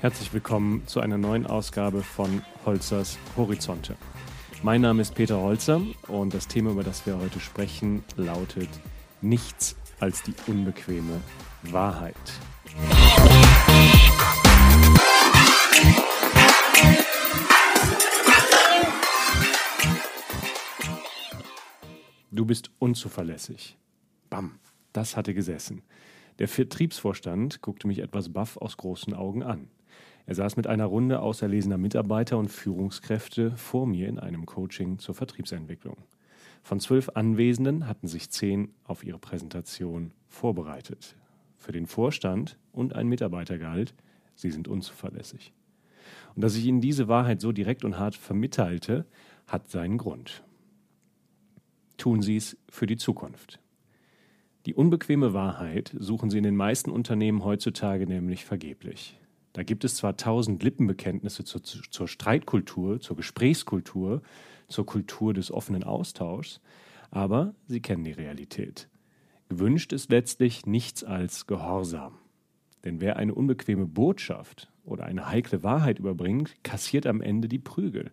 Herzlich willkommen zu einer neuen Ausgabe von Holzers Horizonte. Mein Name ist Peter Holzer und das Thema, über das wir heute sprechen, lautet Nichts als die unbequeme Wahrheit. Du bist unzuverlässig. Bam, das hatte gesessen. Der Vertriebsvorstand guckte mich etwas baff aus großen Augen an. Er saß mit einer Runde auserlesener Mitarbeiter und Führungskräfte vor mir in einem Coaching zur Vertriebsentwicklung. Von zwölf Anwesenden hatten sich zehn auf ihre Präsentation vorbereitet. Für den Vorstand und einen Mitarbeiter galt, sie sind unzuverlässig. Und dass ich Ihnen diese Wahrheit so direkt und hart vermitteilte, hat seinen Grund. Tun Sie es für die Zukunft. Die unbequeme Wahrheit suchen Sie in den meisten Unternehmen heutzutage nämlich vergeblich. Da gibt es zwar tausend Lippenbekenntnisse zur, zur, Streitkultur, zur Gesprächskultur, zur Kultur des offenen Austauschs, aber sie kennen die Realität. Gewünscht ist letztlich nichts als Gehorsam. Denn wer eine unbequeme Botschaft oder eine heikle Wahrheit überbringt, kassiert am Ende die Prügel.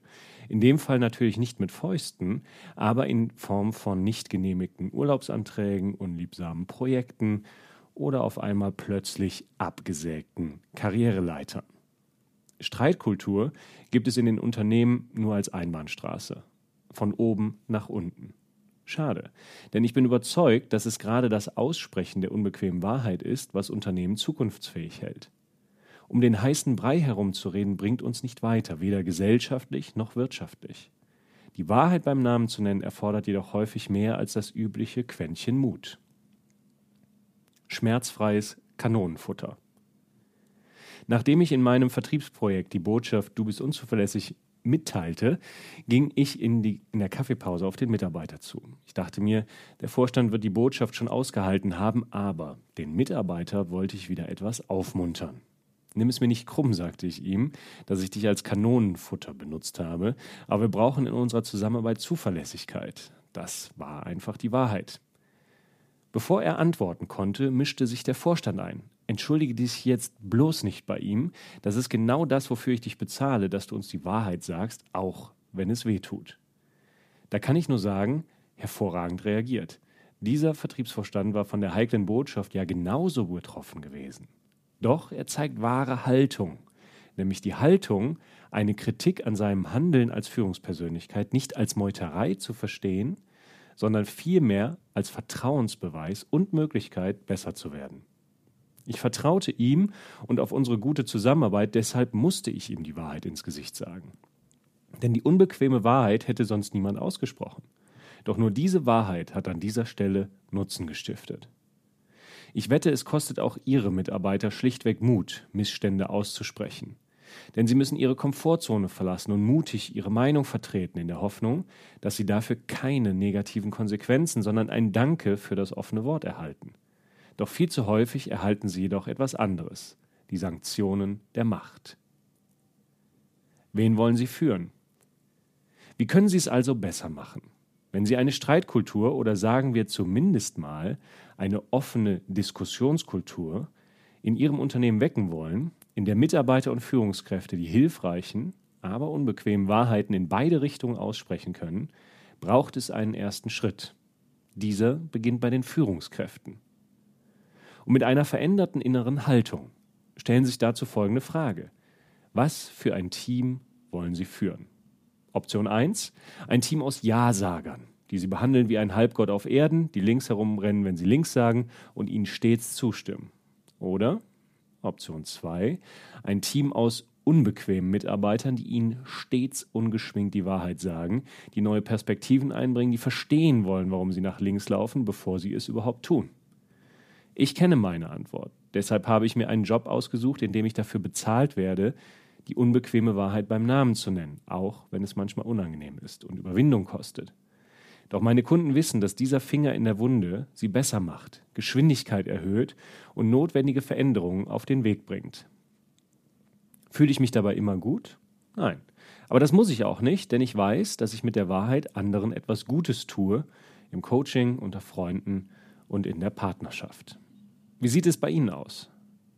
In dem Fall natürlich nicht mit Fäusten, aber in Form von nicht genehmigten Urlaubsanträgen, unliebsamen Projekten oder auf einmal plötzlich abgesägten Karriereleitern. Streitkultur gibt es in den Unternehmen nur als Einbahnstraße, von oben nach unten. Schade, denn ich bin überzeugt, dass es gerade das Aussprechen der unbequemen Wahrheit ist, was Unternehmen zukunftsfähig hält. Um den heißen Brei herumzureden, bringt uns nicht weiter, weder gesellschaftlich noch wirtschaftlich. Die Wahrheit beim Namen zu nennen erfordert jedoch häufig mehr als das übliche Quäntchen Mut schmerzfreies Kanonenfutter. Nachdem ich in meinem Vertriebsprojekt die Botschaft Du bist unzuverlässig mitteilte, ging ich in, die, in der Kaffeepause auf den Mitarbeiter zu. Ich dachte mir, der Vorstand wird die Botschaft schon ausgehalten haben, aber den Mitarbeiter wollte ich wieder etwas aufmuntern. Nimm es mir nicht krumm, sagte ich ihm, dass ich dich als Kanonenfutter benutzt habe, aber wir brauchen in unserer Zusammenarbeit Zuverlässigkeit. Das war einfach die Wahrheit. Bevor er antworten konnte, mischte sich der Vorstand ein. Entschuldige dich jetzt bloß nicht bei ihm. Das ist genau das, wofür ich dich bezahle, dass du uns die Wahrheit sagst, auch wenn es weh tut. Da kann ich nur sagen, hervorragend reagiert. Dieser Vertriebsvorstand war von der heiklen Botschaft ja genauso betroffen gewesen. Doch er zeigt wahre Haltung, nämlich die Haltung, eine Kritik an seinem Handeln als Führungspersönlichkeit nicht als Meuterei zu verstehen, sondern vielmehr als Vertrauensbeweis und Möglichkeit, besser zu werden. Ich vertraute ihm und auf unsere gute Zusammenarbeit, deshalb musste ich ihm die Wahrheit ins Gesicht sagen. Denn die unbequeme Wahrheit hätte sonst niemand ausgesprochen. Doch nur diese Wahrheit hat an dieser Stelle Nutzen gestiftet. Ich wette, es kostet auch Ihre Mitarbeiter schlichtweg Mut, Missstände auszusprechen. Denn sie müssen ihre Komfortzone verlassen und mutig ihre Meinung vertreten, in der Hoffnung, dass sie dafür keine negativen Konsequenzen, sondern ein Danke für das offene Wort erhalten. Doch viel zu häufig erhalten sie jedoch etwas anderes, die Sanktionen der Macht. Wen wollen sie führen? Wie können sie es also besser machen? Wenn Sie eine Streitkultur oder sagen wir zumindest mal eine offene Diskussionskultur in Ihrem Unternehmen wecken wollen, in der Mitarbeiter und Führungskräfte die hilfreichen, aber unbequemen Wahrheiten in beide Richtungen aussprechen können, braucht es einen ersten Schritt. Dieser beginnt bei den Führungskräften. Und mit einer veränderten inneren Haltung stellen sich dazu folgende Frage. Was für ein Team wollen Sie führen? Option 1. Ein Team aus Ja-Sagern, die Sie behandeln wie ein Halbgott auf Erden, die links herumrennen, wenn Sie links sagen und Ihnen stets zustimmen. Oder Option 2, ein Team aus unbequemen Mitarbeitern, die ihnen stets ungeschminkt die Wahrheit sagen, die neue Perspektiven einbringen, die verstehen wollen, warum sie nach links laufen, bevor sie es überhaupt tun. Ich kenne meine Antwort. Deshalb habe ich mir einen Job ausgesucht, in dem ich dafür bezahlt werde, die unbequeme Wahrheit beim Namen zu nennen, auch wenn es manchmal unangenehm ist und Überwindung kostet. Doch meine Kunden wissen, dass dieser Finger in der Wunde sie besser macht, Geschwindigkeit erhöht und notwendige Veränderungen auf den Weg bringt. Fühle ich mich dabei immer gut? Nein. Aber das muss ich auch nicht, denn ich weiß, dass ich mit der Wahrheit anderen etwas Gutes tue, im Coaching, unter Freunden und in der Partnerschaft. Wie sieht es bei Ihnen aus?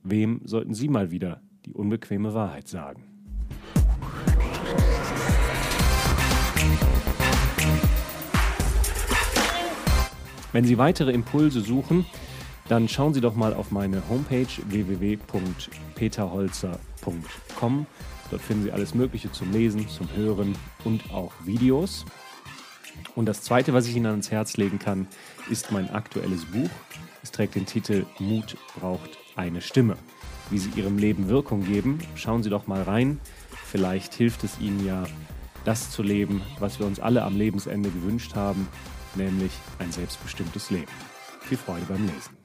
Wem sollten Sie mal wieder die unbequeme Wahrheit sagen. Wenn Sie weitere Impulse suchen, dann schauen Sie doch mal auf meine Homepage www.peterholzer.com. Dort finden Sie alles Mögliche zum Lesen, zum Hören und auch Videos. Und das Zweite, was ich Ihnen ans Herz legen kann, ist mein aktuelles Buch. Es trägt den Titel Mut braucht eine Stimme. Wie Sie Ihrem Leben Wirkung geben, schauen Sie doch mal rein. Vielleicht hilft es Ihnen ja, das zu leben, was wir uns alle am Lebensende gewünscht haben, nämlich ein selbstbestimmtes Leben. Viel Freude beim Lesen.